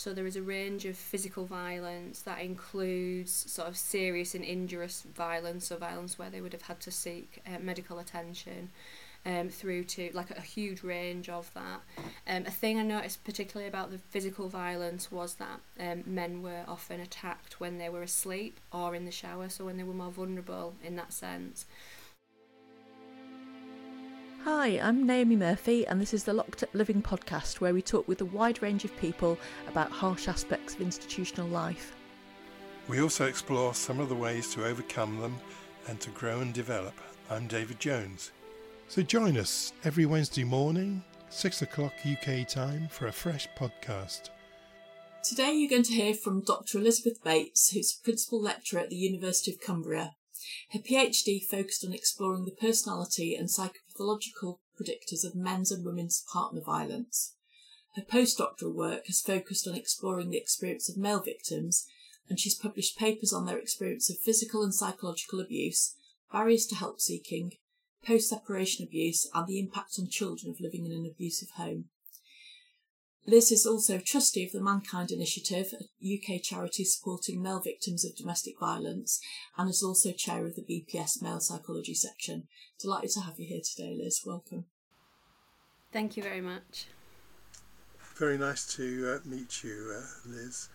So there is a range of physical violence that includes sort of serious and injurious violence, or violence where they would have had to seek uh, medical attention um, through to like a huge range of that. Um, a thing I noticed particularly about the physical violence was that um, men were often attacked when they were asleep or in the shower, so when they were more vulnerable in that sense. Hi, I'm Naomi Murphy, and this is the Locked Up Living podcast where we talk with a wide range of people about harsh aspects of institutional life. We also explore some of the ways to overcome them and to grow and develop. I'm David Jones. So join us every Wednesday morning, 6 o'clock UK time, for a fresh podcast. Today you're going to hear from Dr. Elizabeth Bates, who's Principal Lecturer at the University of Cumbria. Her PhD focused on exploring the personality and psychopathological predictors of men's and women's partner violence. Her postdoctoral work has focused on exploring the experience of male victims, and she's published papers on their experience of physical and psychological abuse, barriers to help seeking, post separation abuse, and the impact on children of living in an abusive home. Liz is also trustee of the Mankind Initiative, a UK charity supporting male victims of domestic violence, and is also chair of the BPS Male Psychology section. Delighted to have you here today, Liz. Welcome. Thank you very much. Very nice to uh, meet you, uh, Liz.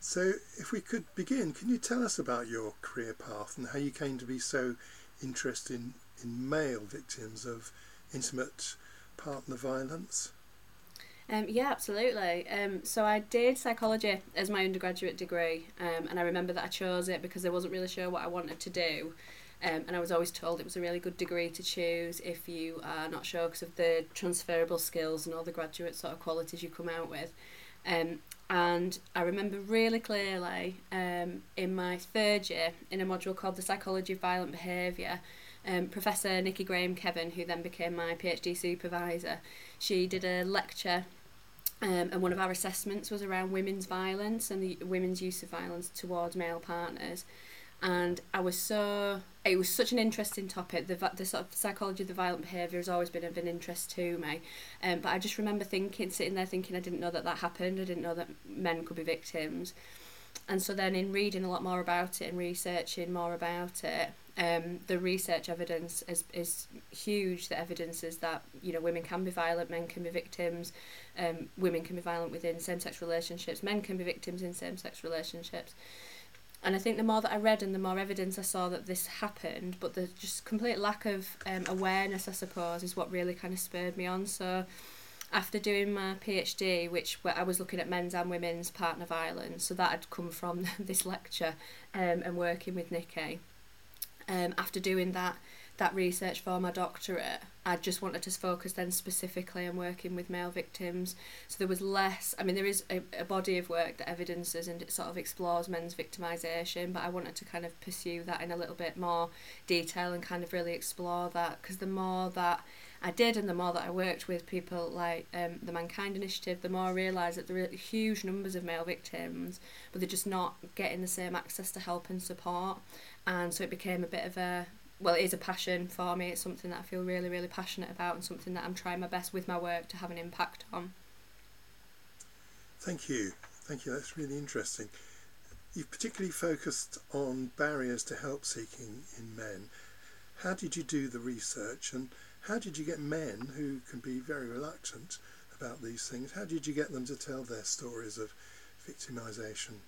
So, if we could begin, can you tell us about your career path and how you came to be so interested in in male victims of intimate partner violence? Um, yeah, absolutely. Um, so I did psychology as my undergraduate degree, um, and I remember that I chose it because I wasn't really sure what I wanted to do. Um, and I was always told it was a really good degree to choose if you are not sure because of the transferable skills and all the graduate sort of qualities you come out with. Um, and I remember really clearly um, in my third year in a module called the Psychology of Violent Behaviour, um, Professor Nikki Graham Kevan, who then became my PhD supervisor, she did a lecture. Um, and one of our assessments was around women's violence and the women's use of violence towards male partners. And I was so, it was such an interesting topic. The, the sort of psychology of the violent behaviour has always been of an interest to me. Um, but I just remember thinking, sitting there thinking, I didn't know that that happened. I didn't know that men could be victims. And so then in reading a lot more about it and researching more about it, um, the research evidence is, is huge. The evidence is that you know women can be violent, men can be victims, um, women can be violent within same-sex relationships, men can be victims in same-sex relationships. And I think the more that I read and the more evidence I saw that this happened, but the just complete lack of um, awareness, I suppose, is what really kind of spurred me on. So after doing my PhD, which where I was looking at men's and women's partner violence, so that had come from this lecture um, and working with Nikki um, after doing that that research for my doctorate, I just wanted to focus then specifically on working with male victims. So there was less, I mean, there is a, a body of work that evidences and it sort of explores men's victimisation, but I wanted to kind of pursue that in a little bit more detail and kind of really explore that because the more that I did and the more that I worked with people like um, the Mankind Initiative, the more I realised that there are huge numbers of male victims, but they're just not getting the same access to help and support and so it became a bit of a well, it is a passion for me. It's something that I feel really, really passionate about, and something that I'm trying my best with my work to have an impact on. Thank you, thank you. That's really interesting. You've particularly focused on barriers to help seeking in men. How did you do the research, and how did you get men who can be very reluctant about these things? How did you get them to tell their stories of victimisation?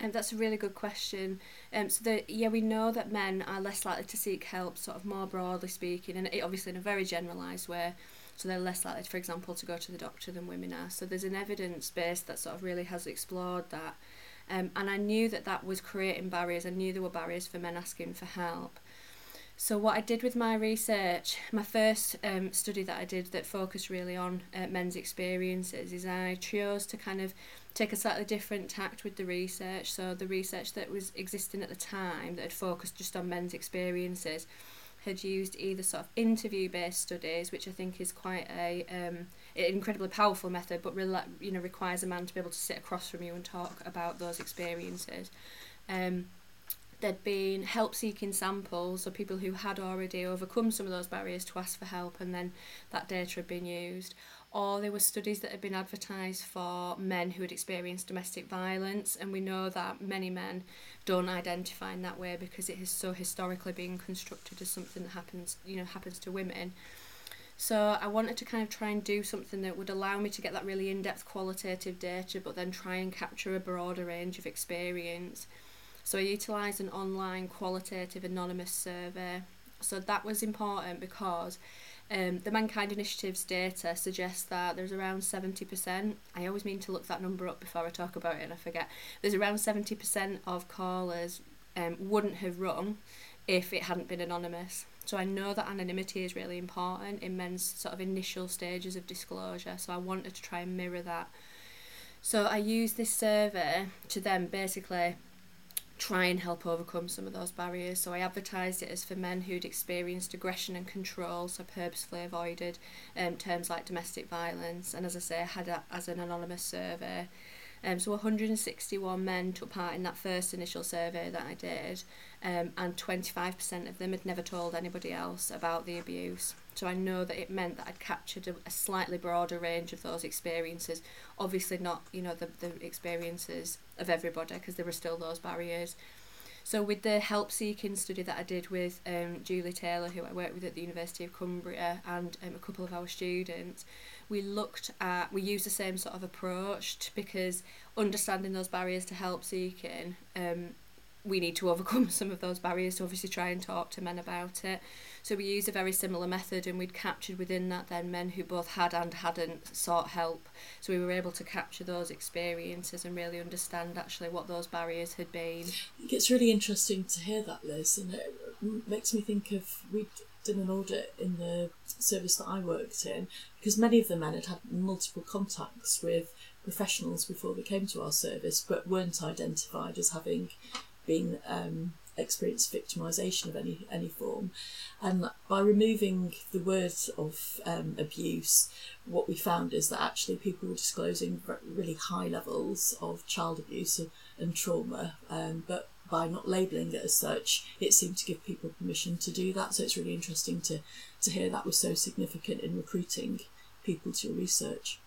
Um, that's a really good question. Um, so the, yeah, we know that men are less likely to seek help, sort of more broadly speaking, and obviously in a very generalised way. So they're less likely, for example, to go to the doctor than women are. So there's an evidence base that sort of really has explored that. Um, and I knew that that was creating barriers. I knew there were barriers for men asking for help. So what I did with my research, my first um, study that I did that focused really on uh, men's experiences, is I chose to kind of take a slightly different tact with the research. So the research that was existing at the time that had focused just on men's experiences had used either sort of interview based studies, which I think is quite a um, incredibly powerful method, but really you know requires a man to be able to sit across from you and talk about those experiences. Um, there'd been help seeking samples, so people who had already overcome some of those barriers to ask for help, and then that data had been used or there were studies that had been advertised for men who had experienced domestic violence, and we know that many men don't identify in that way because it has so historically been constructed as something that happens, you know, happens to women. So I wanted to kind of try and do something that would allow me to get that really in-depth qualitative data, but then try and capture a broader range of experience. So I utilised an online qualitative anonymous survey. So that was important because um, the Mankind Initiative's data suggests that there's around 70%. I always mean to look that number up before I talk about it and I forget. There's around 70% of callers um, wouldn't have rung if it hadn't been anonymous. So I know that anonymity is really important in men's sort of initial stages of disclosure. So I wanted to try and mirror that. So I used this survey to then basically try and help overcome some of those barriers. So I advertised it as for men who'd experienced aggression and control, so purposefully avoided um, terms like domestic violence. And as I say, had it as an anonymous survey. Um, so 161 men took part in that first initial survey that I did, um, and 25% of them had never told anybody else about the abuse. So I know that it meant that I'd captured a, a slightly broader range of those experiences. Obviously, not you know the the experiences of everybody because there were still those barriers. So with the help seeking study that I did with um, Julie Taylor, who I worked with at the University of Cumbria, and um, a couple of our students, we looked at we used the same sort of approach because understanding those barriers to help seeking um, we need to overcome some of those barriers to obviously try and talk to men about it. So we used a very similar method and we'd captured within that then men who both had and hadn't sought help. So we were able to capture those experiences and really understand actually what those barriers had been. It's really interesting to hear that liz and it makes me think of we done an audit in the service that I worked in because many of the men had had multiple contacts with professionals before they came to our service but weren't identified as having been um, experienced victimisation of any any form and by removing the words of um, abuse what we found is that actually people were disclosing really high levels of child abuse and trauma um, but by not labelling it as such, it seemed to give people permission to do that. So it's really interesting to, to hear that was so significant in recruiting people to research.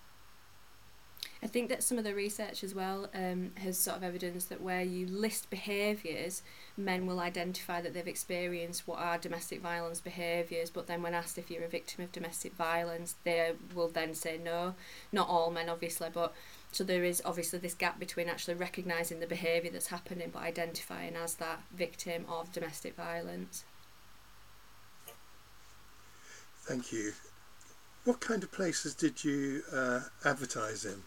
I think that some of the research as well um, has sort of evidence that where you list behaviours, men will identify that they've experienced what are domestic violence behaviours, but then when asked if you're a victim of domestic violence, they will then say no. Not all men, obviously, but so there is obviously this gap between actually recognising the behaviour that's happening but identifying as that victim of domestic violence. Thank you. What kind of places did you uh, advertise in?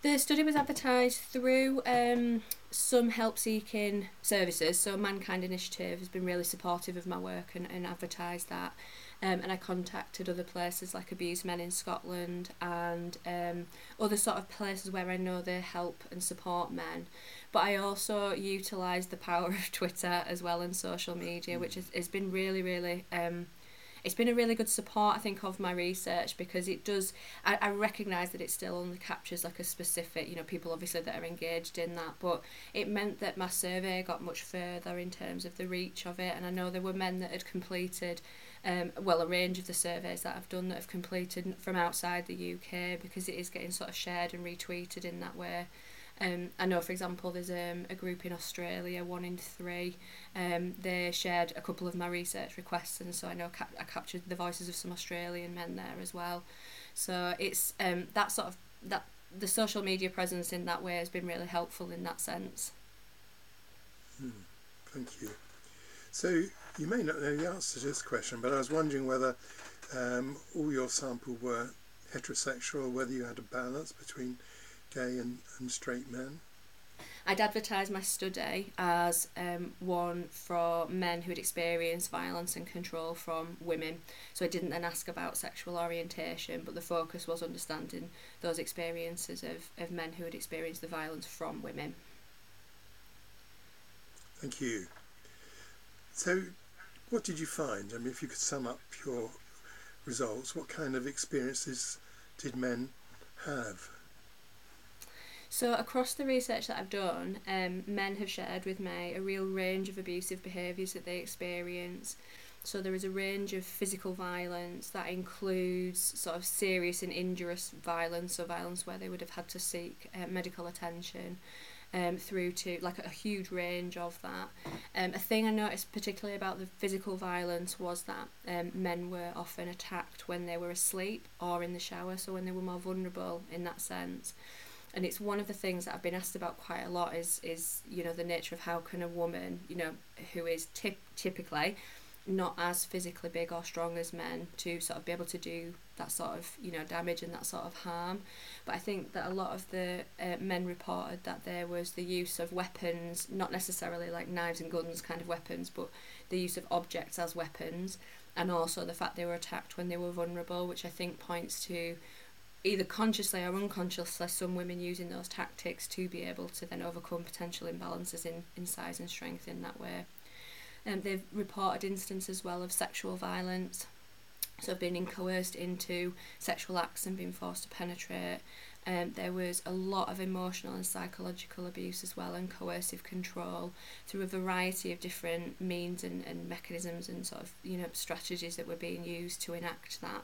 The study was advertised through um, some help seeking services. So, Mankind Initiative has been really supportive of my work and, and advertised that. Um, and I contacted other places like Abused Men in Scotland and um, other sort of places where I know they help and support men. But I also utilised the power of Twitter as well and social media, which has, has been really, really um, it's been a really good support I think of my research because it does I, I recognise that it still only captures like a specific you know people obviously that are engaged in that but it meant that my survey got much further in terms of the reach of it and I know there were men that had completed um, well a range of the surveys that I've done that have completed from outside the UK because it is getting sort of shared and retweeted in that way um, I know, for example, there's um, a group in Australia, one in three. Um, they shared a couple of my research requests, and so I know I captured the voices of some Australian men there as well. So it's um, that sort of that the social media presence in that way has been really helpful in that sense. Hmm. Thank you. So you may not know the answer to this question, but I was wondering whether um, all your sample were heterosexual, whether you had a balance between gay and, and straight men? I'd advertise my study as um, one for men who had experienced violence and control from women. So I didn't then ask about sexual orientation, but the focus was understanding those experiences of, of men who had experienced the violence from women. Thank you. So, what did you find? I mean, if you could sum up your results, what kind of experiences did men have? So, across the research that I've done, um, men have shared with me a real range of abusive behaviours that they experience. So there is a range of physical violence that includes sort of serious and injurious violence, or violence where they would have had to seek uh, medical attention, um, through to like a huge range of that. Um, a thing I noticed particularly about the physical violence was that um, men were often attacked when they were asleep or in the shower, so when they were more vulnerable in that sense and it's one of the things that I've been asked about quite a lot is is you know the nature of how can a woman you know who is tip- typically not as physically big or strong as men to sort of be able to do that sort of you know damage and that sort of harm. But I think that a lot of the uh, men reported that there was the use of weapons not necessarily like knives and guns kind of weapons but the use of objects as weapons and also the fact they were attacked when they were vulnerable which I think points to either consciously or unconsciously some women using those tactics to be able to then overcome potential imbalances in, in size and strength in that way. Um, they've reported instances as well of sexual violence, so being coerced into sexual acts and being forced to penetrate. Um, there was a lot of emotional and psychological abuse as well and coercive control through a variety of different means and, and mechanisms and sort of you know strategies that were being used to enact that.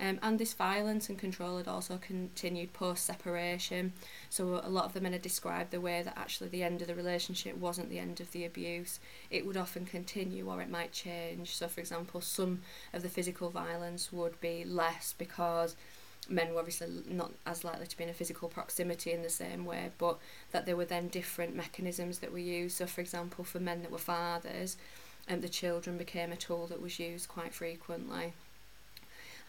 Um, and this violence and control had also continued post separation. So a lot of the men had described the way that actually the end of the relationship wasn't the end of the abuse. It would often continue or it might change. So, for example, some of the physical violence would be less because men were obviously not as likely to be in a physical proximity in the same way, but that there were then different mechanisms that were used. So, for example, for men that were fathers, um, the children became a tool that was used quite frequently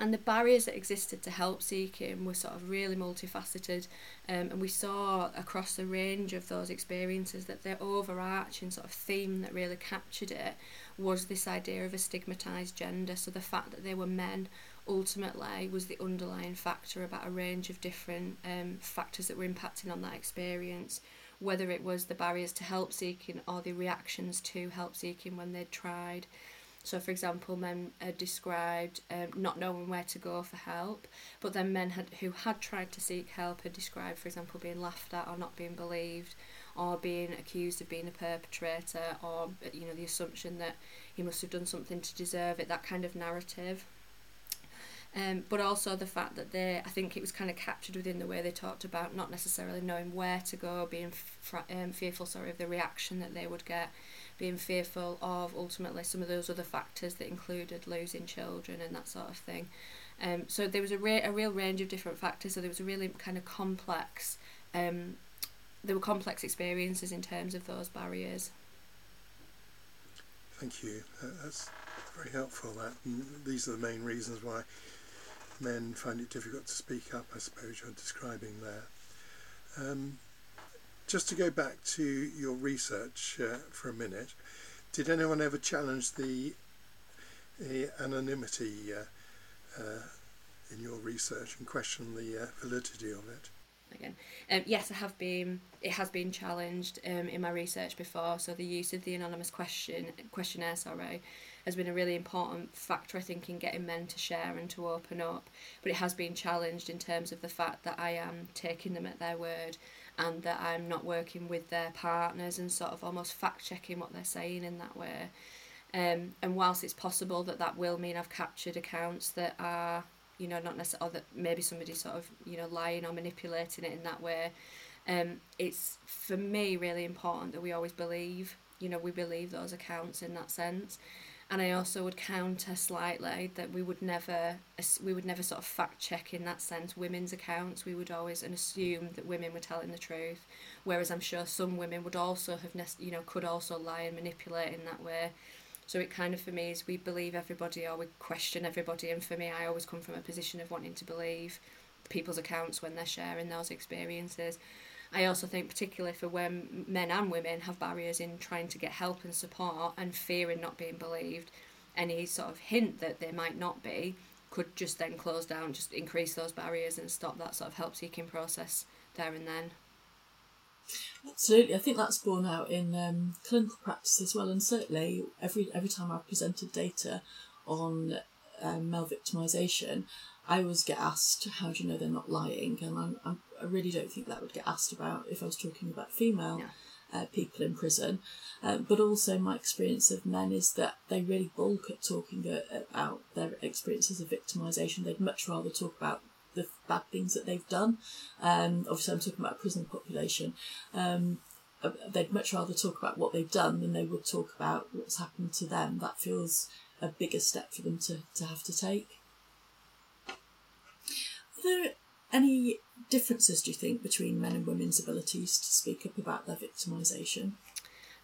and the barriers that existed to help seeking were sort of really multifaceted. Um, and we saw across the range of those experiences that the overarching sort of theme that really captured it was this idea of a stigmatized gender. So the fact that they were men ultimately was the underlying factor about a range of different um, factors that were impacting on that experience. Whether it was the barriers to help seeking or the reactions to help seeking when they'd tried so, for example, men had described um, not knowing where to go for help, but then men had who had tried to seek help had described, for example, being laughed at or not being believed, or being accused of being a perpetrator, or you know the assumption that he must have done something to deserve it. That kind of narrative. Um, but also the fact that they, I think it was kind of captured within the way they talked about not necessarily knowing where to go, being um, fearful, sorry, of the reaction that they would get, being fearful of ultimately some of those other factors that included losing children and that sort of thing. Um, so there was a, re- a real range of different factors. So there was a really kind of complex, um, there were complex experiences in terms of those barriers. Thank you. That's very helpful. That and these are the main reasons why men find it difficult to speak up. I suppose you're describing there. Um, just to go back to your research uh, for a minute, did anyone ever challenge the, the anonymity uh, uh, in your research and question the uh, validity of it? Again, um, yes, I have been. It has been challenged um, in my research before. So the use of the anonymous question questionnaire, sorry, has been a really important factor, I think, in getting men to share and to open up. But it has been challenged in terms of the fact that I am taking them at their word and that I'm not working with their partners and sort of almost fact checking what they're saying in that way. Um, and whilst it's possible that that will mean I've captured accounts that are, you know, not necessarily, that maybe somebody's sort of, you know, lying or manipulating it in that way, um, it's for me really important that we always believe, you know, we believe those accounts in that sense and I also would counter slightly that we would never we would never sort of fact check in that sense women's accounts. We would always assume that women were telling the truth. Whereas I'm sure some women would also have you know could also lie and manipulate in that way. So it kind of for me is we believe everybody or we question everybody. And for me I always come from a position of wanting to believe people's accounts when they're sharing those experiences I also think, particularly for when men and women have barriers in trying to get help and support and fearing not being believed, any sort of hint that they might not be could just then close down, just increase those barriers and stop that sort of help seeking process there and then. Absolutely, I think that's borne out in um, clinical practice as well, and certainly every every time I've presented data on um, male victimisation, I always get asked, "How do you know they're not lying?" And I'm, I'm, i really don't think that would get asked about if I was talking about female uh, people in prison. Uh, but also, my experience of men is that they really balk at talking about their experiences of victimisation. They'd much rather talk about the bad things that they've done. Um, obviously, I'm talking about prison population. Um, uh, they'd much rather talk about what they've done than they would talk about what's happened to them. That feels a bigger step for them to, to have to take. Are there any differences, do you think, between men and women's abilities to speak up about their victimisation?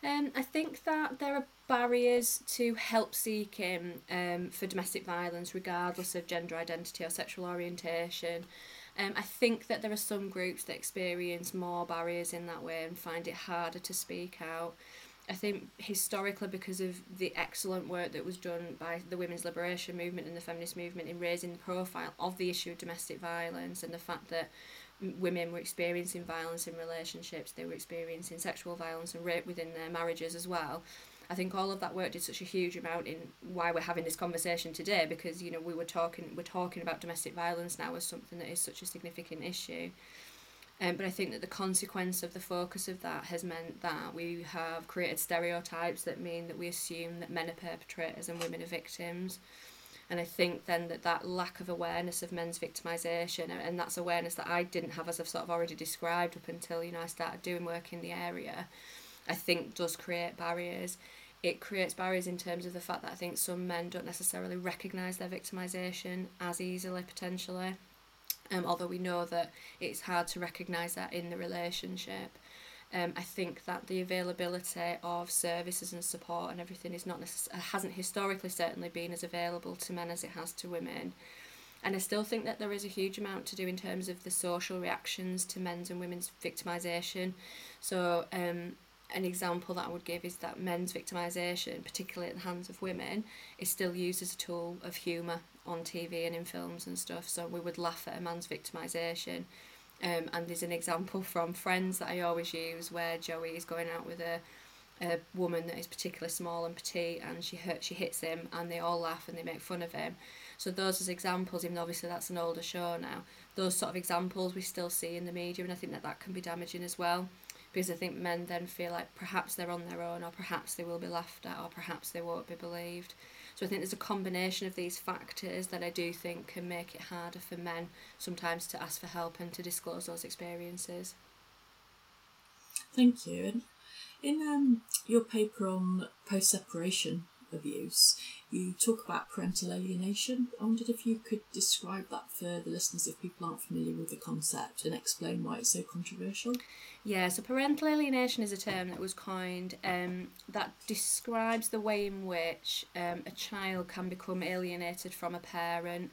Um, I think that there are barriers to help seeking um, for domestic violence, regardless of gender identity or sexual orientation. Um, I think that there are some groups that experience more barriers in that way and find it harder to speak out. I think historically, because of the excellent work that was done by the women's liberation movement and the feminist movement in raising the profile of the issue of domestic violence and the fact that women were experiencing violence in relationships, they were experiencing sexual violence and rape within their marriages as well. I think all of that work did such a huge amount in why we're having this conversation today because you know we were talking we're talking about domestic violence now as something that is such a significant issue. Um, but I think that the consequence of the focus of that has meant that we have created stereotypes that mean that we assume that men are perpetrators and women are victims. And I think then that that lack of awareness of men's victimisation, and that's awareness that I didn't have, as I've sort of already described up until you know I started doing work in the area, I think does create barriers. It creates barriers in terms of the fact that I think some men don't necessarily recognise their victimisation as easily potentially. Um, although we know that it's hard to recognise that in the relationship. Um, I think that the availability of services and support and everything is not necess- hasn't historically certainly been as available to men as it has to women. And I still think that there is a huge amount to do in terms of the social reactions to men's and women's victimisation. So, um, an example that I would give is that men's victimisation, particularly at the hands of women, is still used as a tool of humour on TV and in films and stuff. So we would laugh at a man's victimisation um, and there's an example from Friends that I always use where Joey is going out with a, a woman that is particularly small and petite, and she hurt, she hits him, and they all laugh and they make fun of him. So those as examples, even obviously that's an older show now, those sort of examples we still see in the media, and I think that that can be damaging as well, because I think men then feel like perhaps they're on their own, or perhaps they will be laughed at, or perhaps they won't be believed. So I think there's a combination of these factors that I do think can make it harder for men sometimes to ask for help and to disclose those experiences. Thank you. In um, your paper on post separation abuse, you talk about parental alienation. I wondered if you could describe that for the listeners if people aren't familiar with the concept and explain why it's so controversial. Yeah, so parental alienation is a term that was coined um, that describes the way in which um, a child can become alienated from a parent.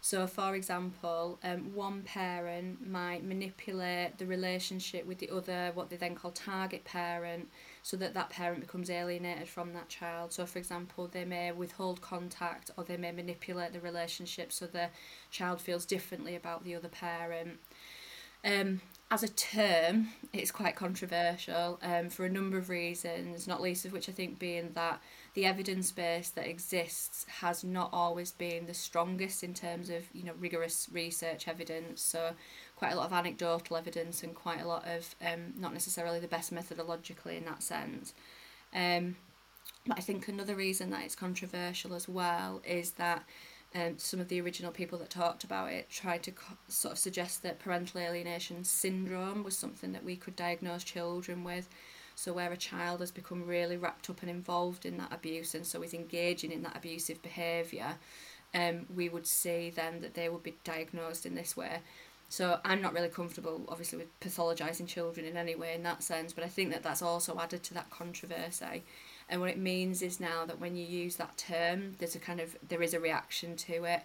So, for example, um, one parent might manipulate the relationship with the other, what they then call target parent, so that that parent becomes alienated from that child. So, for example, they may withhold contact or they may manipulate the relationship so the child feels differently about the other parent. Um, as a term, it's quite controversial um, for a number of reasons, not least of which I think being that the evidence base that exists has not always been the strongest in terms of you know rigorous research evidence. So quite a lot of anecdotal evidence and quite a lot of um, not necessarily the best methodologically in that sense. Um, but I think another reason that it's controversial as well is that um, some of the original people that talked about it tried to co- sort of suggest that parental alienation syndrome was something that we could diagnose children with. So, where a child has become really wrapped up and involved in that abuse and so is engaging in that abusive behaviour, um, we would see then that they would be diagnosed in this way. So, I'm not really comfortable, obviously, with pathologising children in any way in that sense, but I think that that's also added to that controversy. And what it means is now that when you use that term there's a kind of there is a reaction to it.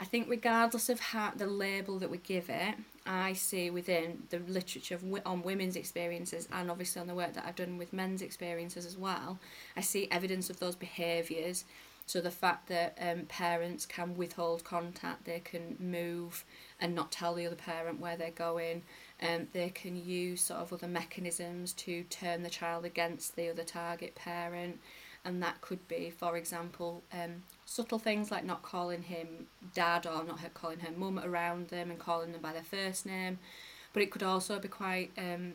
I think regardless of how the label that we give it i see within the literature of, on women's experiences and obviously on the work that i've done with men's experiences as well i see evidence of those behaviours so the fact that um, parents can withhold contact they can move and not tell the other parent where they're going um, they can use sort of other mechanisms to turn the child against the other target parent and that could be for example um, subtle things like not calling him dad or not her calling her mum around them and calling them by their first name but it could also be quite um,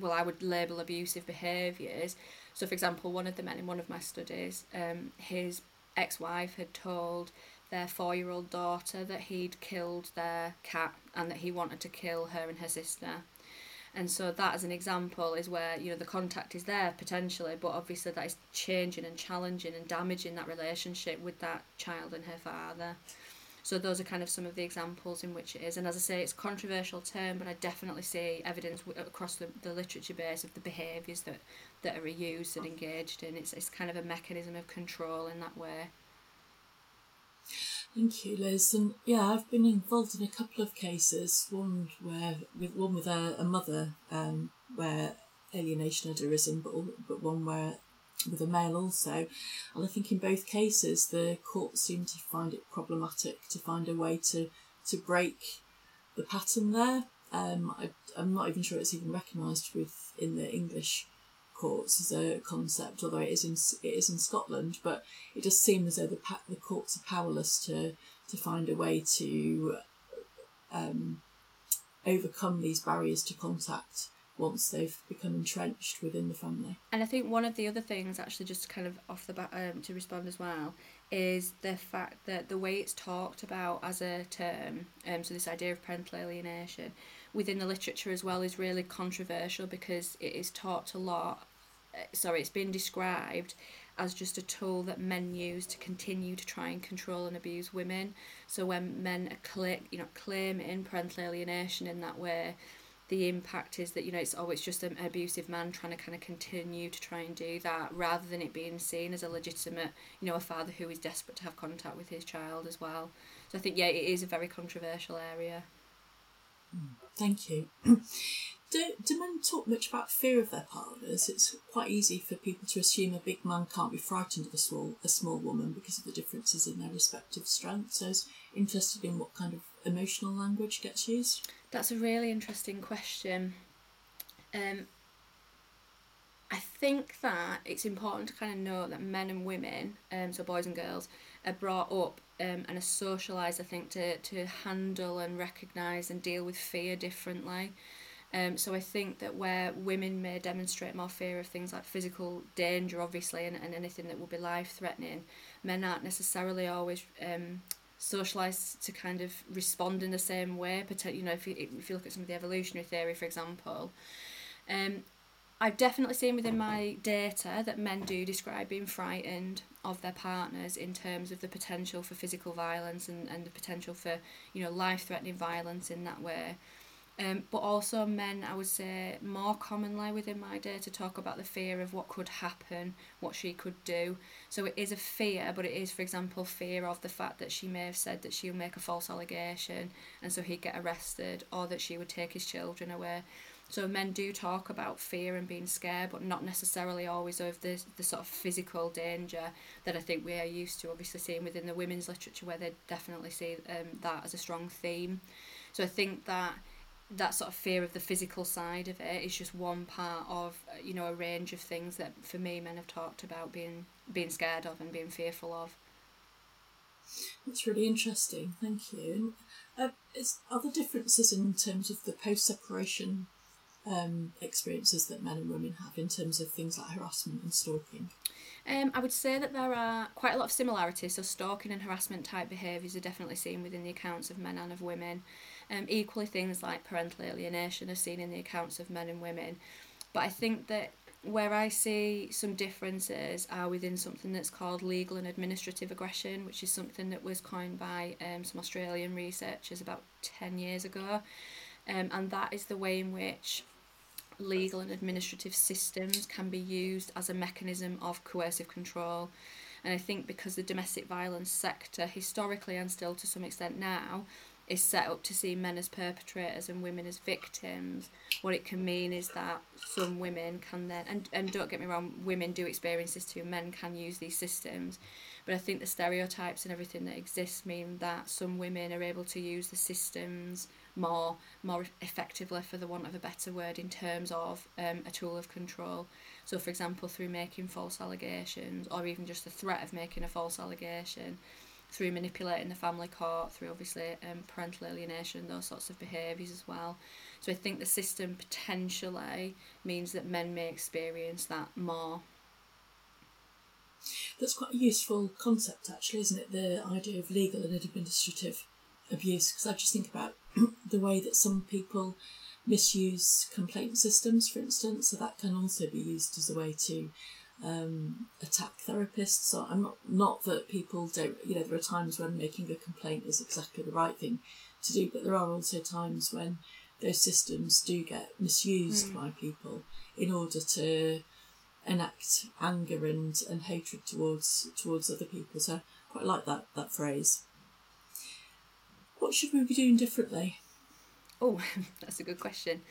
well, I would label abusive behaviours. So, for example, one of the men in one of my studies, um, his ex-wife had told their four-year-old daughter that he'd killed their cat and that he wanted to kill her and her sister. And so that, as an example, is where you know the contact is there potentially, but obviously that is changing and challenging and damaging that relationship with that child and her father. So those are kind of some of the examples in which it is. And as I say, it's a controversial term, but I definitely see evidence across the, the literature base of the behaviours that, that are used and engaged in. It's, it's kind of a mechanism of control in that way. Thank you, Liz. And yeah, I've been involved in a couple of cases. One where with one with a, a mother, um, where alienation had arisen, but but one where with a male also. And I think in both cases, the court seemed to find it problematic to find a way to, to break the pattern there. Um, I, I'm not even sure it's even recognised with in the English courts as a concept, although it is in it is in Scotland. But it does seem as though the the courts are powerless to to find a way to um, overcome these barriers to contact once they've become entrenched within the family. And I think one of the other things, actually, just kind of off the bat um, to respond as well, is the fact that the way it's talked about as a term, um, so this idea of parental alienation, within the literature as well, is really controversial because it is taught a lot. Uh, sorry, it's been described as just a tool that men use to continue to try and control and abuse women. So when men are cl- you know claiming parental alienation in that way, the impact is that you know it's oh it's just an abusive man trying to kind of continue to try and do that rather than it being seen as a legitimate you know a father who is desperate to have contact with his child as well. So i think yeah it is a very controversial area. Mm. Thank you do, do men talk much about fear of their partners it's quite easy for people to assume a big man can't be frightened of a small a small woman because of the differences in their respective strengths so i was interested in what kind of emotional language gets used that's a really interesting question. Um, I think that it's important to kind of know that men and women, um, so boys and girls, are brought up um, and are socialised, I think, to, to handle and recognise and deal with fear differently. Um, so I think that where women may demonstrate more fear of things like physical danger, obviously, and, and anything that would be life threatening, men aren't necessarily always um, socialized to kind of respond in the same way. You know, if you, if you look at some of the evolutionary theory, for example, um, I've definitely seen within my data that men do describe being frightened of their partners in terms of the potential for physical violence and, and the potential for, you know, life threatening violence in that way. Um, but also men, I would say, more commonly within my day to talk about the fear of what could happen, what she could do. So it is a fear, but it is, for example, fear of the fact that she may have said that she'll make a false allegation and so he'd get arrested or that she would take his children away. So men do talk about fear and being scared, but not necessarily always of the, the sort of physical danger that I think we are used to, obviously seeing within the women's literature, where they definitely see um, that as a strong theme. So I think that that sort of fear of the physical side of it is just one part of you know a range of things that for me men have talked about being being scared of and being fearful of that's really interesting thank you uh, is, are there differences in terms of the post-separation um, experiences that men and women have in terms of things like harassment and stalking um, I would say that there are quite a lot of similarities. So, stalking and harassment type behaviours are definitely seen within the accounts of men and of women. Um, equally, things like parental alienation are seen in the accounts of men and women. But I think that where I see some differences are within something that's called legal and administrative aggression, which is something that was coined by um, some Australian researchers about 10 years ago. Um, and that is the way in which legal and administrative systems can be used as a mechanism of coercive control. And I think because the domestic violence sector, historically and still to some extent now, is set up to see men as perpetrators and women as victims, what it can mean is that some women can then, and, and don't get me wrong, women do experience this too, men can use these systems, but I think the stereotypes and everything that exists mean that some women are able to use the systems more more effectively, for the want of a better word, in terms of um, a tool of control. So, for example, through making false allegations, or even just the threat of making a false allegation, through manipulating the family court, through obviously um, parental alienation, those sorts of behaviours as well. So I think the system potentially means that men may experience that more. That's quite a useful concept, actually, isn't it? The idea of legal and administrative abuse, because I just think about the way that some people misuse complaint systems, for instance, so that can also be used as a way to um, attack therapists. So I'm not not that people don't. You know, there are times when making a complaint is exactly the right thing to do, but there are also times when those systems do get misused mm. by people in order to enact anger and, and hatred towards towards other people. So I quite like that that phrase. What should we be doing differently? Oh, that's a good question.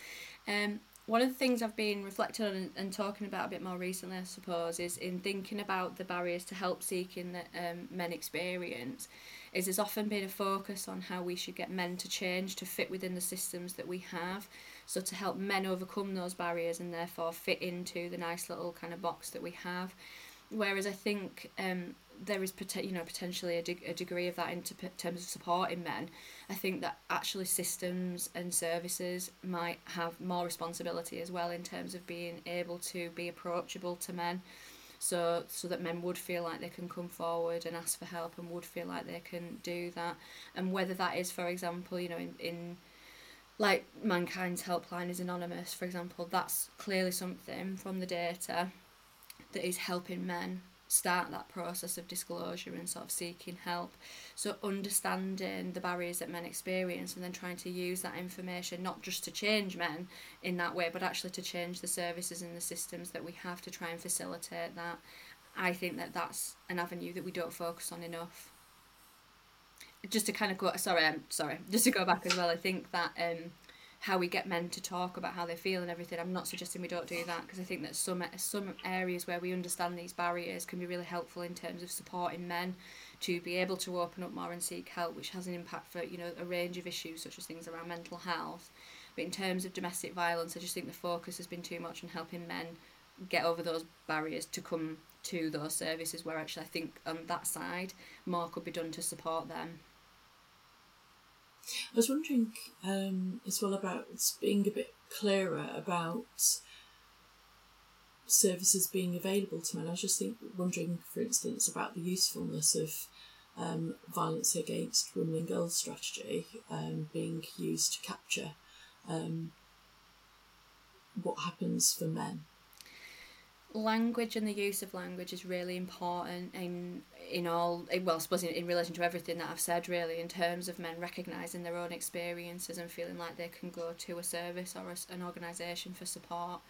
Um, one of the things I've been reflecting on and, talking about a bit more recently, I suppose, is in thinking about the barriers to help seeking that um, men experience, is there's often been a focus on how we should get men to change to fit within the systems that we have. So to help men overcome those barriers and therefore fit into the nice little kind of box that we have. Whereas I think um, there is you know potentially a, de- a degree of that in t- terms of supporting men i think that actually systems and services might have more responsibility as well in terms of being able to be approachable to men. So so that men would feel like they can come forward and ask for help and would feel like they can do that. And whether that is for example you know in, in like mankind's helpline is anonymous for example that's clearly something from the data that is helping men start that process of disclosure and sort of seeking help. So understanding the barriers that men experience and then trying to use that information not just to change men in that way, but actually to change the services and the systems that we have to try and facilitate that. I think that that's an avenue that we don't focus on enough. Just to kind of go, sorry, I'm sorry, just to go back as well. I think that um, how we get men to talk about how they feel and everything. I'm not suggesting we don't do that because I think that some some areas where we understand these barriers can be really helpful in terms of supporting men to be able to open up more and seek help, which has an impact for you know a range of issues such as things around mental health. But in terms of domestic violence, I just think the focus has been too much on helping men get over those barriers to come to those services where actually I think on that side more could be done to support them. I was wondering um, as well about being a bit clearer about services being available to men. I was just think, wondering, for instance, about the usefulness of um, violence against women and girls strategy um, being used to capture um, what happens for men language and the use of language is really important in in all well I suppose in, in relation to everything that I've said really in terms of men recognizing their own experiences and feeling like they can go to a service or a, an organization for support.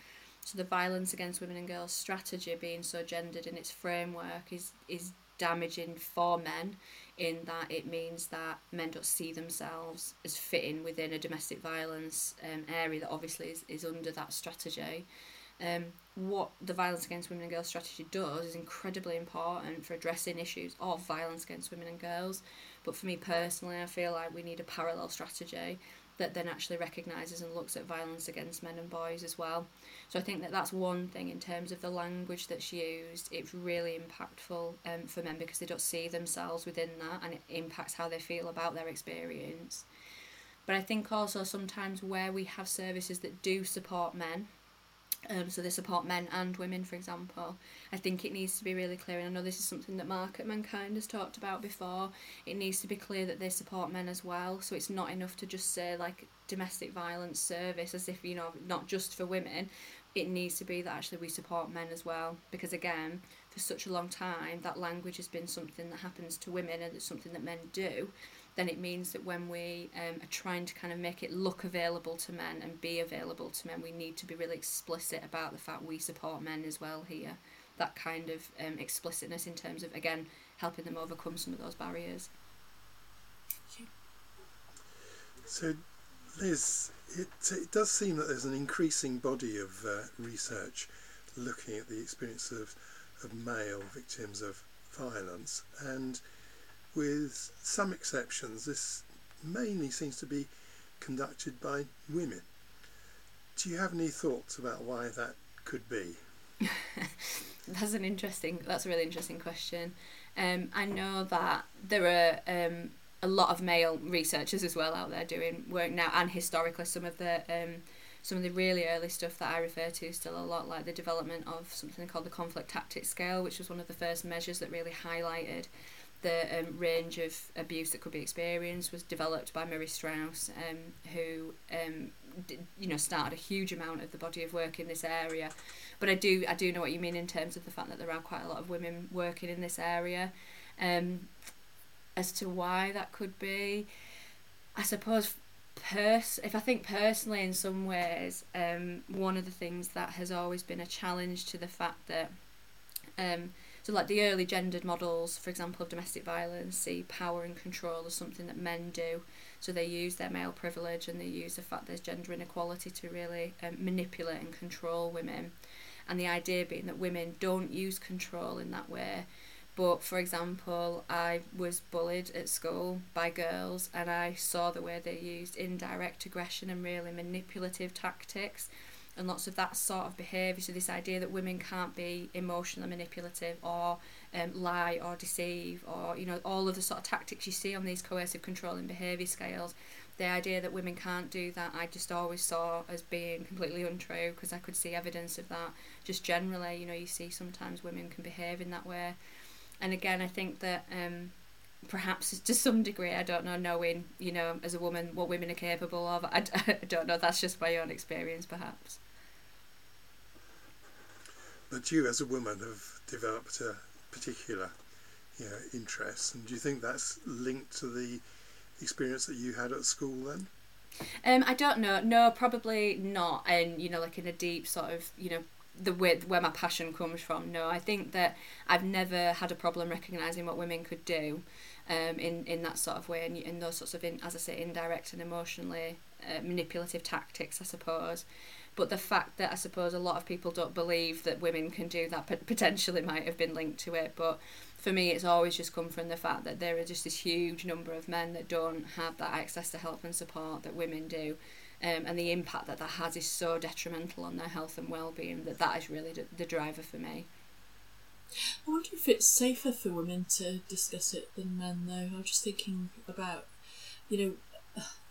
So the violence against women and girls strategy being so gendered in its framework is is damaging for men in that it means that men don't see themselves as fitting within a domestic violence um, area that obviously is, is under that strategy um, what the violence against women and girls strategy does is incredibly important for addressing issues of violence against women and girls. But for me personally, I feel like we need a parallel strategy that then actually recognises and looks at violence against men and boys as well. So I think that that's one thing in terms of the language that's used. It's really impactful um, for men because they don't see themselves within that and it impacts how they feel about their experience. But I think also sometimes where we have services that do support men um, so they support men and women, for example. I think it needs to be really clear, and I know this is something that Mark at Mankind has talked about before. It needs to be clear that they support men as well. So it's not enough to just say like domestic violence service as if you know not just for women. It needs to be that actually we support men as well, because again, for such a long time, that language has been something that happens to women and it's something that men do then it means that when we um, are trying to kind of make it look available to men and be available to men, we need to be really explicit about the fact we support men as well here. That kind of um, explicitness in terms of, again, helping them overcome some of those barriers. So, Liz, it, it does seem that there's an increasing body of uh, research looking at the experience of, of male victims of violence and with some exceptions, this mainly seems to be conducted by women. Do you have any thoughts about why that could be? that's an interesting. That's a really interesting question. Um, I know that there are um, a lot of male researchers as well out there doing work now, and historically, some of the um, some of the really early stuff that I refer to still a lot, like the development of something called the conflict tactics scale, which was one of the first measures that really highlighted the um, range of abuse that could be experienced, was developed by Murray Straus, um, who um, did, you know started a huge amount of the body of work in this area. But I do I do know what you mean in terms of the fact that there are quite a lot of women working in this area. Um, as to why that could be, I suppose pers- if I think personally in some ways, um, one of the things that has always been a challenge to the fact that, um, so like the early gendered models, for example, of domestic violence, see power and control as something that men do. So they use their male privilege and they use the fact there's gender inequality to really um, manipulate and control women. And the idea being that women don't use control in that way, but for example, I was bullied at school by girls, and I saw the way they used indirect aggression and really manipulative tactics, and lots of that sort of behaviour. So, this idea that women can't be emotionally manipulative or um, lie or deceive, or you know, all of the sort of tactics you see on these coercive controlling behaviour scales. The idea that women can't do that, I just always saw as being completely untrue because I could see evidence of that. Just generally, you know, you see sometimes women can behave in that way and again, I think that um, perhaps to some degree, I don't know, knowing, you know, as a woman, what women are capable of. I, I don't know, that's just my own experience, perhaps. But you, as a woman, have developed a particular you know, interest, and do you think that's linked to the experience that you had at school then? Um, I don't know. No, probably not. And you know, like in a deep sort of you know the way where my passion comes from. No, I think that I've never had a problem recognizing what women could do, um, in in that sort of way, and in those sorts of, in, as I say, indirect and emotionally uh, manipulative tactics, I suppose. But the fact that I suppose a lot of people don't believe that women can do that potentially might have been linked to it. But for me, it's always just come from the fact that there are just this huge number of men that don't have that access to help and support that women do um, and the impact that that has is so detrimental on their health and well-being that that is really the, the driver for me. I wonder if it's safer for women to discuss it than men, though. I'm just thinking about, you know,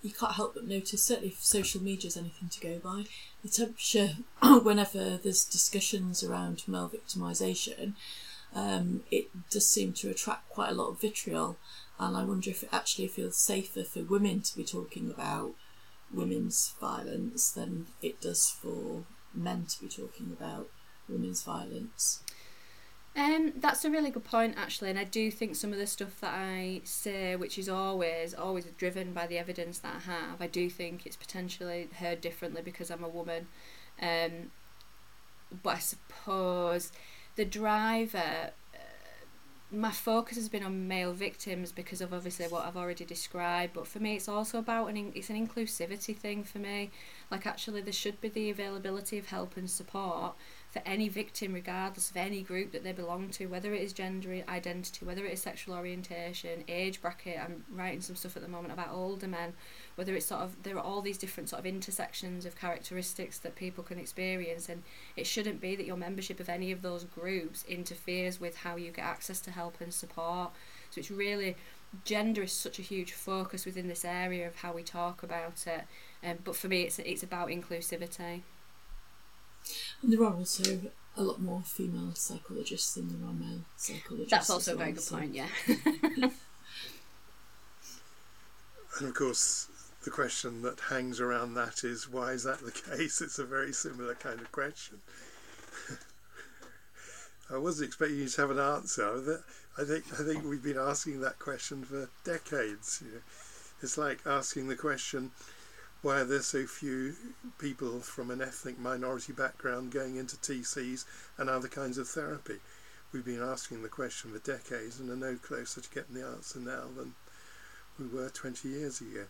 you can't help but notice, certainly if social media is anything to go by, the temperature whenever there's discussions around male victimisation, um, it does seem to attract quite a lot of vitriol. And I wonder if it actually feels safer for women to be talking about women's violence than it does for men to be talking about women's violence. Um, that's a really good point, actually, and I do think some of the stuff that I say, which is always always driven by the evidence that I have, I do think it's potentially heard differently because I'm a woman. Um, but I suppose the driver my focus has been on male victims because of obviously what I've already described. But for me, it's also about an it's an inclusivity thing for me. Like actually, there should be the availability of help and support for any victim, regardless of any group that they belong to, whether it is gender identity, whether it is sexual orientation, age bracket. I'm writing some stuff at the moment about older men, whether it's sort of there are all these different sort of intersections of characteristics that people can experience, and it shouldn't be that your membership of any of those groups interferes with how you get access to help and support. So it's really gender is such a huge focus within this area of how we talk about it. Um, but for me, it's it's about inclusivity. And there are also a lot more female psychologists than there are male psychologists. That's also a very good so. point, yeah. and of course, the question that hangs around that is why is that the case? It's a very similar kind of question. I wasn't expecting you to have an answer. I think I think we've been asking that question for decades. You know, it's like asking the question, why are there so few people from an ethnic minority background going into TCs and other kinds of therapy? We've been asking the question for decades and are no closer to getting the answer now than we were 20 years ago.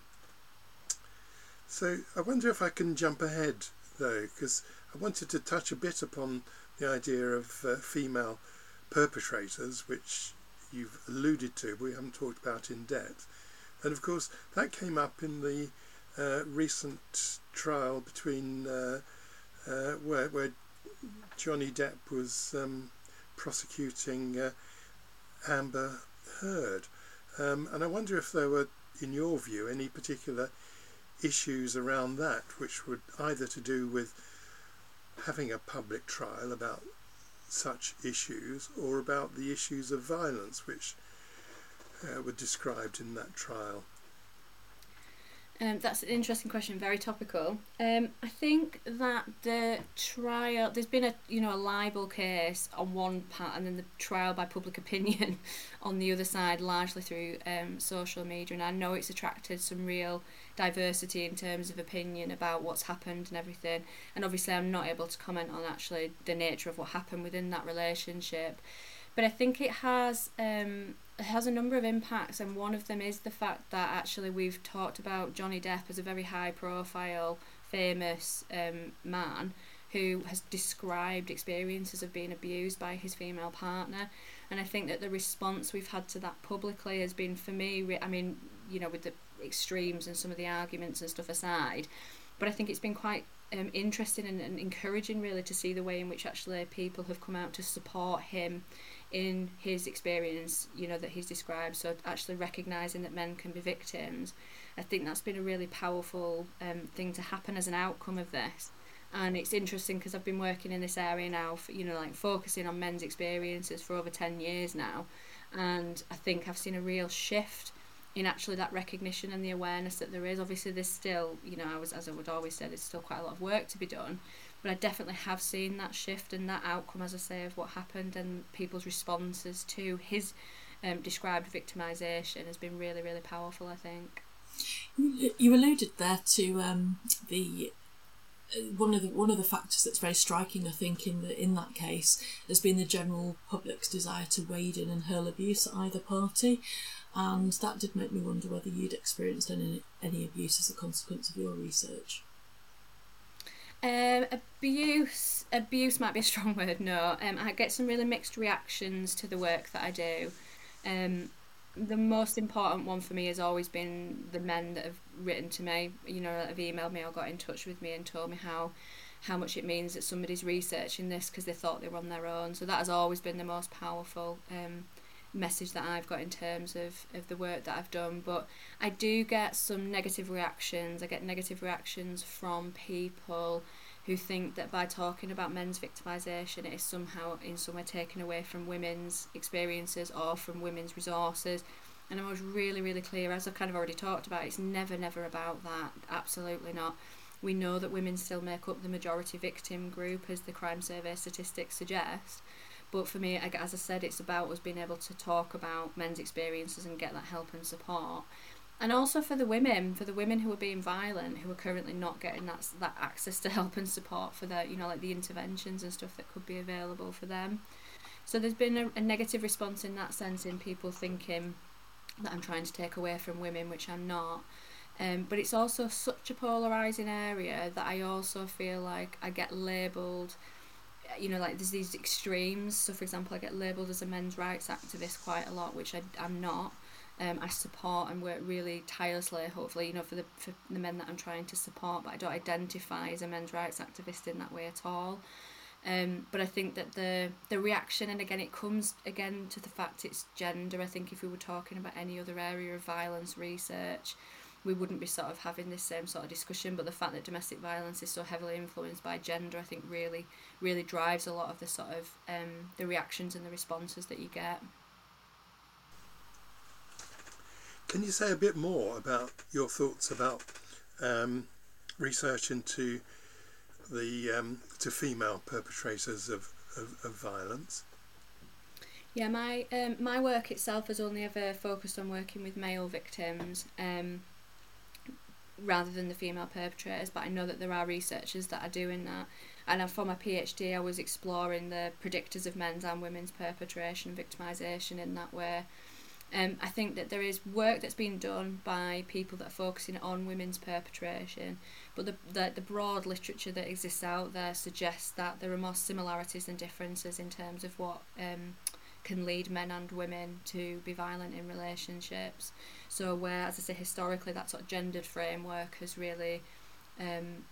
So I wonder if I can jump ahead though, because I wanted to touch a bit upon the idea of uh, female perpetrators, which you've alluded to, but we haven't talked about in depth. And of course, that came up in the uh, recent trial between uh, uh, where, where Johnny Depp was um, prosecuting uh, Amber Heard. Um, and I wonder if there were, in your view, any particular issues around that which would either to do with having a public trial about such issues or about the issues of violence which uh, were described in that trial. Um, that's an interesting question, very topical. Um, I think that the trial, there's been a you know a libel case on one part, and then the trial by public opinion on the other side, largely through um, social media. And I know it's attracted some real diversity in terms of opinion about what's happened and everything. And obviously, I'm not able to comment on actually the nature of what happened within that relationship. But I think it has um, has a number of impacts, and one of them is the fact that actually we've talked about Johnny Depp as a very high profile, famous um, man who has described experiences of being abused by his female partner. And I think that the response we've had to that publicly has been, for me, I mean, you know, with the extremes and some of the arguments and stuff aside, but I think it's been quite um, interesting and, and encouraging, really, to see the way in which actually people have come out to support him in his experience, you know, that he's described. So actually recognizing that men can be victims, I think that's been a really powerful um, thing to happen as an outcome of this. And it's interesting because I've been working in this area now, for, you know, like focusing on men's experiences for over 10 years now. And I think I've seen a real shift in actually that recognition and the awareness that there is. Obviously, there's still, you know, I was, as I would always say, there's still quite a lot of work to be done but I definitely have seen that shift and that outcome, as I say, of what happened and people's responses to his um, described victimisation has been really, really powerful. I think. You alluded there to um, the uh, one of the one of the factors that's very striking, I think, in the, in that case, has been the general public's desire to wade in and hurl abuse at either party, and that did make me wonder whether you'd experienced any any abuse as a consequence of your research. Um, abuse, abuse might be a strong word. No, um, I get some really mixed reactions to the work that I do. Um, the most important one for me has always been the men that have written to me. You know, that have emailed me or got in touch with me and told me how how much it means that somebody's researching this because they thought they were on their own. So that has always been the most powerful um, message that I've got in terms of, of the work that I've done. But I do get some negative reactions. I get negative reactions from people who think that by talking about men's victimisation it is somehow in some way taken away from women's experiences or from women's resources. And I was really, really clear, as I've kind of already talked about, it's never, never about that. Absolutely not. We know that women still make up the majority victim group, as the crime survey statistics suggest. But for me, as I said, it's about us being able to talk about men's experiences and get that help and support and also for the women, for the women who are being violent, who are currently not getting that that access to help and support for their, you know, like the interventions and stuff that could be available for them. So there's been a, a negative response in that sense in people thinking that I'm trying to take away from women, which I'm not. Um, but it's also such a polarizing area that I also feel like I get labelled you know like there's these extremes so for example I get labelled as a men's rights activist quite a lot which I, I'm not um, I support and work really tirelessly, hopefully, you know, for the for the men that I'm trying to support, but I don't identify as a men's rights activist in that way at all. Um, but I think that the the reaction, and again, it comes again to the fact it's gender. I think if we were talking about any other area of violence research, we wouldn't be sort of having this same sort of discussion. But the fact that domestic violence is so heavily influenced by gender, I think really really drives a lot of the sort of um, the reactions and the responses that you get. Can you say a bit more about your thoughts about um, research into the um, to female perpetrators of, of, of violence? Yeah, my um, my work itself has only ever focused on working with male victims um, rather than the female perpetrators, but I know that there are researchers that are doing that. And for my PhD, I was exploring the predictors of men's and women's perpetration and victimisation in that way. Um, I think that there is work that's been done by people that are focusing on women's perpetration, but the, the, the broad literature that exists out there suggests that there are more similarities than differences in terms of what um, can lead men and women to be violent in relationships. So, where, as I say, historically that sort of gendered framework has really um,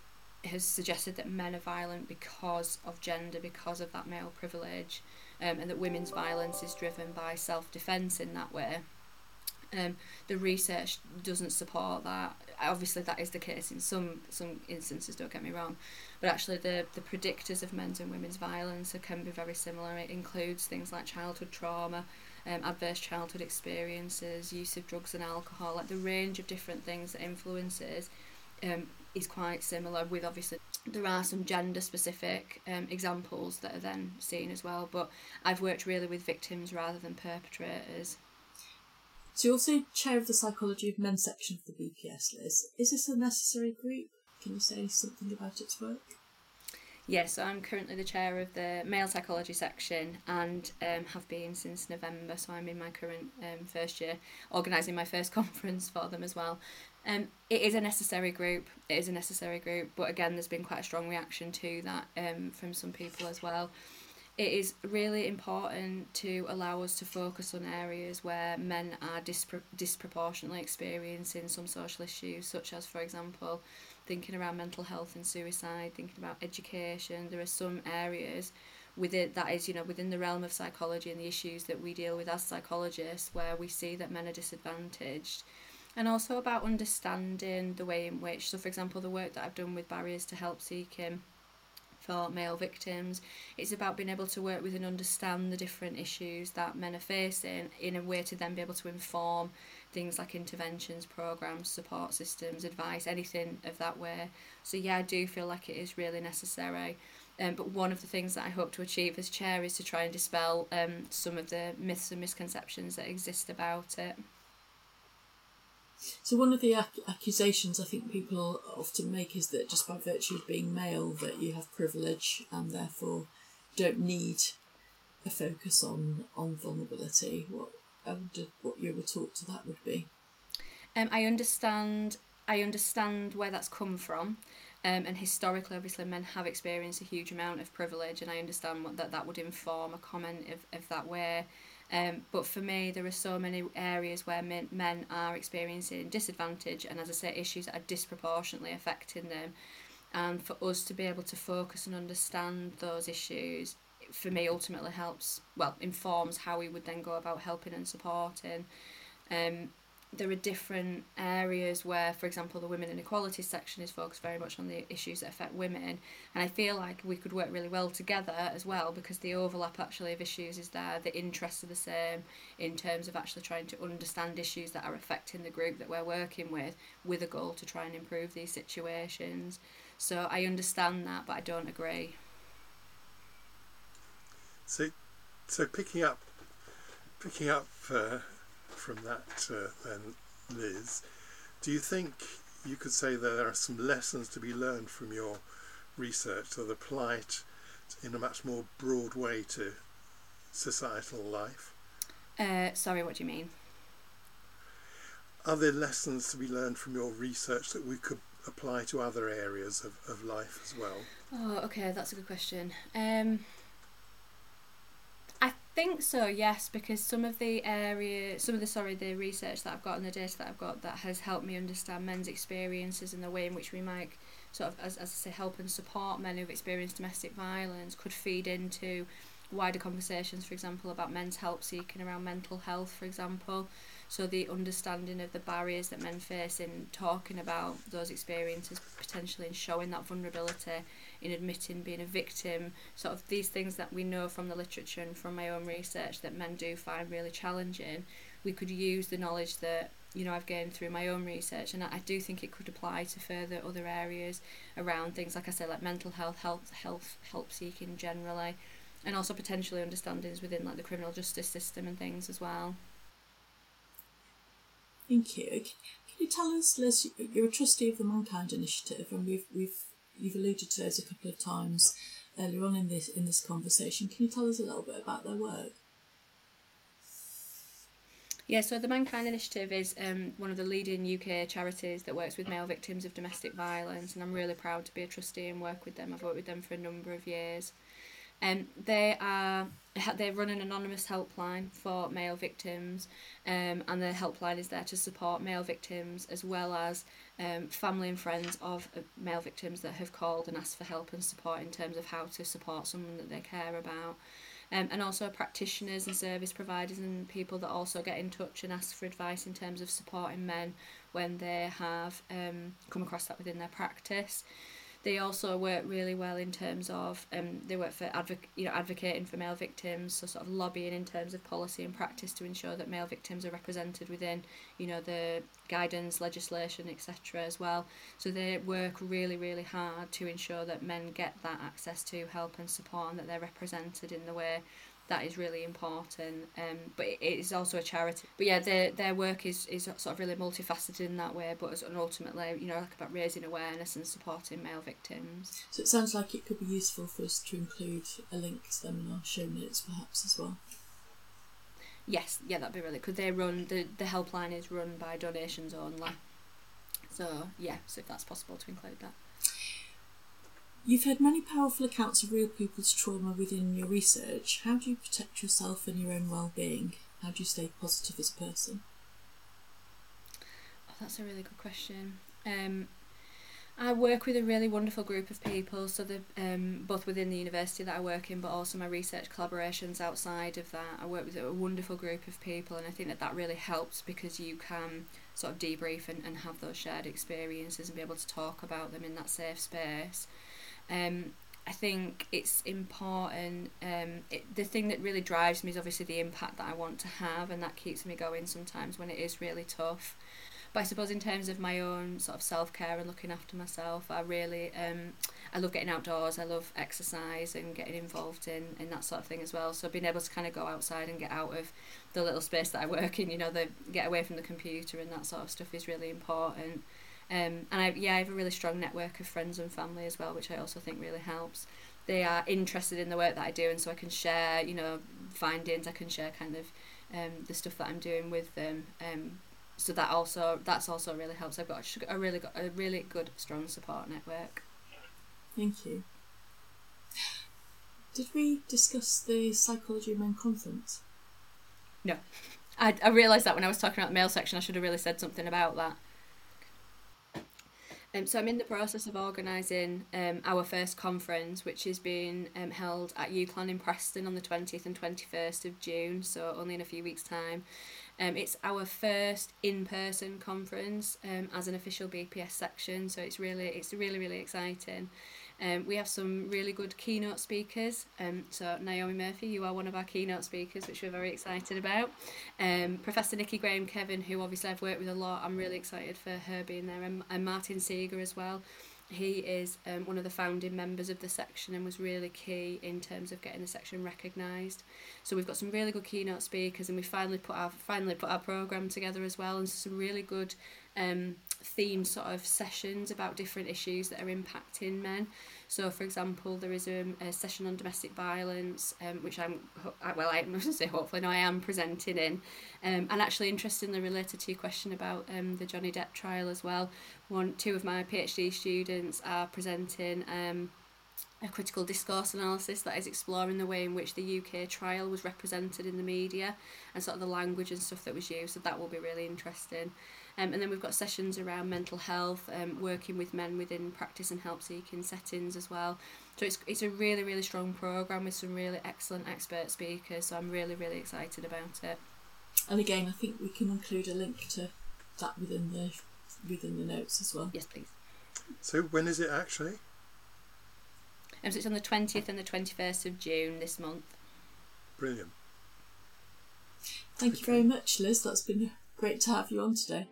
has suggested that men are violent because of gender, because of that male privilege, um, and that women's violence is driven by self defence in that way. Um, the research doesn't support that. Obviously, that is the case in some some instances. Don't get me wrong, but actually, the the predictors of men's and women's violence can be very similar. It includes things like childhood trauma, um, adverse childhood experiences, use of drugs and alcohol, like the range of different things that influences um, is quite similar. With obviously, there are some gender specific um, examples that are then seen as well. But I've worked really with victims rather than perpetrators. So you're also chair of the Psychology of Men section of the BPS, Liz. Is this a necessary group? Can you say something about its work? Yes, so I'm currently the chair of the male psychology section and um, have been since November. So I'm in my current um, first year, organising my first conference for them as well. Um, it is a necessary group. It is a necessary group, but again, there's been quite a strong reaction to that um, from some people as well it is really important to allow us to focus on areas where men are dispro- disproportionately experiencing some social issues, such as, for example, thinking around mental health and suicide, thinking about education. There are some areas within that is, you know, within the realm of psychology and the issues that we deal with as psychologists, where we see that men are disadvantaged. And also about understanding the way in which, so for example, the work that I've done with barriers to help seeking for male victims. It's about being able to work with and understand the different issues that men are facing in a way to then be able to inform things like interventions, programs, support systems, advice, anything of that way. So yeah, I do feel like it is really necessary. Um, but one of the things that I hope to achieve as chair is to try and dispel um, some of the myths and misconceptions that exist about it. So one of the ac- accusations I think people often make is that just by virtue of being male, that you have privilege and therefore don't need a focus on on vulnerability. What I what your retort to that would be. Um, I understand. I understand where that's come from. Um, and historically, obviously, men have experienced a huge amount of privilege, and I understand what, that that would inform a comment of, of that way. Um, but for me, there are so many areas where men, men are experiencing disadvantage, and as I say, issues that are disproportionately affecting them. And for us to be able to focus and understand those issues, for me, ultimately helps, well, informs how we would then go about helping and supporting. Um, there are different areas where, for example, the women inequality section is focused very much on the issues that affect women, and I feel like we could work really well together as well because the overlap actually of issues is there, the interests are the same in terms of actually trying to understand issues that are affecting the group that we're working with, with a goal to try and improve these situations. So I understand that, but I don't agree. So, so picking up, picking up. Uh from that uh, then, Liz. Do you think you could say that there are some lessons to be learned from your research that apply it in a much more broad way to societal life? Uh, sorry, what do you mean? Are there lessons to be learned from your research that we could apply to other areas of, of life as well? Oh, okay, that's a good question. Um, think so, yes, because some of the area, some of the sorry, the research that I've got and the data that I've got that has helped me understand men's experiences and the way in which we might sort of, as, as I say, help and support men who've experienced domestic violence could feed into wider conversations, for example, about men's help seeking around mental health, for example. So the understanding of the barriers that men face in talking about those experiences, potentially in showing that vulnerability, in admitting being a victim, sort of these things that we know from the literature and from my own research that men do find really challenging. We could use the knowledge that you know I've gained through my own research, and I, do think it could apply to further other areas around things like I said, like mental health, health, health, help seeking generally, and also potentially understandings within like the criminal justice system and things as well. Thank you. Can you tell us, Liz, you're a trustee of the ManKind Initiative, and we've we've you've alluded to those a couple of times earlier on in this in this conversation. Can you tell us a little bit about their work? Yeah, so the ManKind Initiative is um, one of the leading UK charities that works with male victims of domestic violence, and I'm really proud to be a trustee and work with them. I've worked with them for a number of years. Um, they are they run an anonymous helpline for male victims, um, and the helpline is there to support male victims as well as um, family and friends of uh, male victims that have called and asked for help and support in terms of how to support someone that they care about. Um, and also practitioners and service providers and people that also get in touch and ask for advice in terms of supporting men when they have um, come across that within their practice. They also work really well in terms of um, they work for advoc- you know advocating for male victims, so sort of lobbying in terms of policy and practice to ensure that male victims are represented within you know the guidance, legislation, etc. as well. So they work really really hard to ensure that men get that access to help and support and that they're represented in the way that is really important. Um, but it is also a charity. But yeah, their their work is, is sort of really multifaceted in that way. But as, and ultimately, you know, like about raising awareness and supporting male victims. So it sounds like it could be useful for us to include a link to them in our show notes, perhaps as well. Yes, yeah, that'd be really. Could they run the the helpline is run by donations only. So yeah, so if that's possible to include that. You've heard many powerful accounts of real people's trauma within your research. How do you protect yourself and your own well-being? How do you stay positive as a person? Oh, that's a really good question. Um, I work with a really wonderful group of people, so the um, both within the university that I work in, but also my research collaborations outside of that. I work with a wonderful group of people, and I think that that really helps because you can sort of debrief and, and have those shared experiences and be able to talk about them in that safe space. Um, I think it's important. Um, it, the thing that really drives me is obviously the impact that I want to have, and that keeps me going sometimes when it is really tough. But I suppose in terms of my own sort of self care and looking after myself, I really um, I love getting outdoors. I love exercise and getting involved in, in that sort of thing as well. So being able to kind of go outside and get out of the little space that I work in, you know, the get away from the computer and that sort of stuff is really important. Um, and I, yeah, I have a really strong network of friends and family as well, which I also think really helps. They are interested in the work that I do, and so I can share, you know, findings. I can share kind of um, the stuff that I'm doing with them. Um, so that also that's also really helps. I've got a really got a really good strong support network. Thank you. Did we discuss the Psychology of Men conference? No. I, I realised that when I was talking about the male section, I should have really said something about that. Um, so I'm in the process of organising um, our first conference, which is being um, held at UCLan in Preston on the 20th and 21st of June, so only in a few weeks' time. Um, it's our first in-person conference um, as an official BPS section, so it's really it's really really exciting. Um, we have some really good keynote speakers. Um, so Naomi Murphy, you are one of our keynote speakers, which we're very excited about. Um, Professor Nikki Graham Kevan, who obviously I've worked with a lot, I'm really excited for her being there, and, and Martin Seager as well. He is um, one of the founding members of the section and was really key in terms of getting the section recognised. So we've got some really good keynote speakers, and we finally put our finally put our program together as well, and some really good um, themed sort of sessions about different issues that are impacting men. So, for example, there is a, a session on domestic violence, um, which I'm well, I'm must say hopefully no, I am presenting in, um, and actually interestingly related to your question about um, the Johnny Depp trial as well. One, two of my PhD students are presenting. Um, a critical discourse analysis that is exploring the way in which the UK trial was represented in the media and sort of the language and stuff that was used. So that will be really interesting. Um, and then we've got sessions around mental health, um, working with men within practice and help seeking settings as well. So it's, it's a really, really strong programme with some really excellent expert speakers. So I'm really, really excited about it. And again, I think we can include a link to that within the within the notes as well. Yes, please. So when is it actually? Um, so it's on the 20th and the 21st of June this month. Brilliant. Thank okay. you very much, Liz. That's been great to have you on today.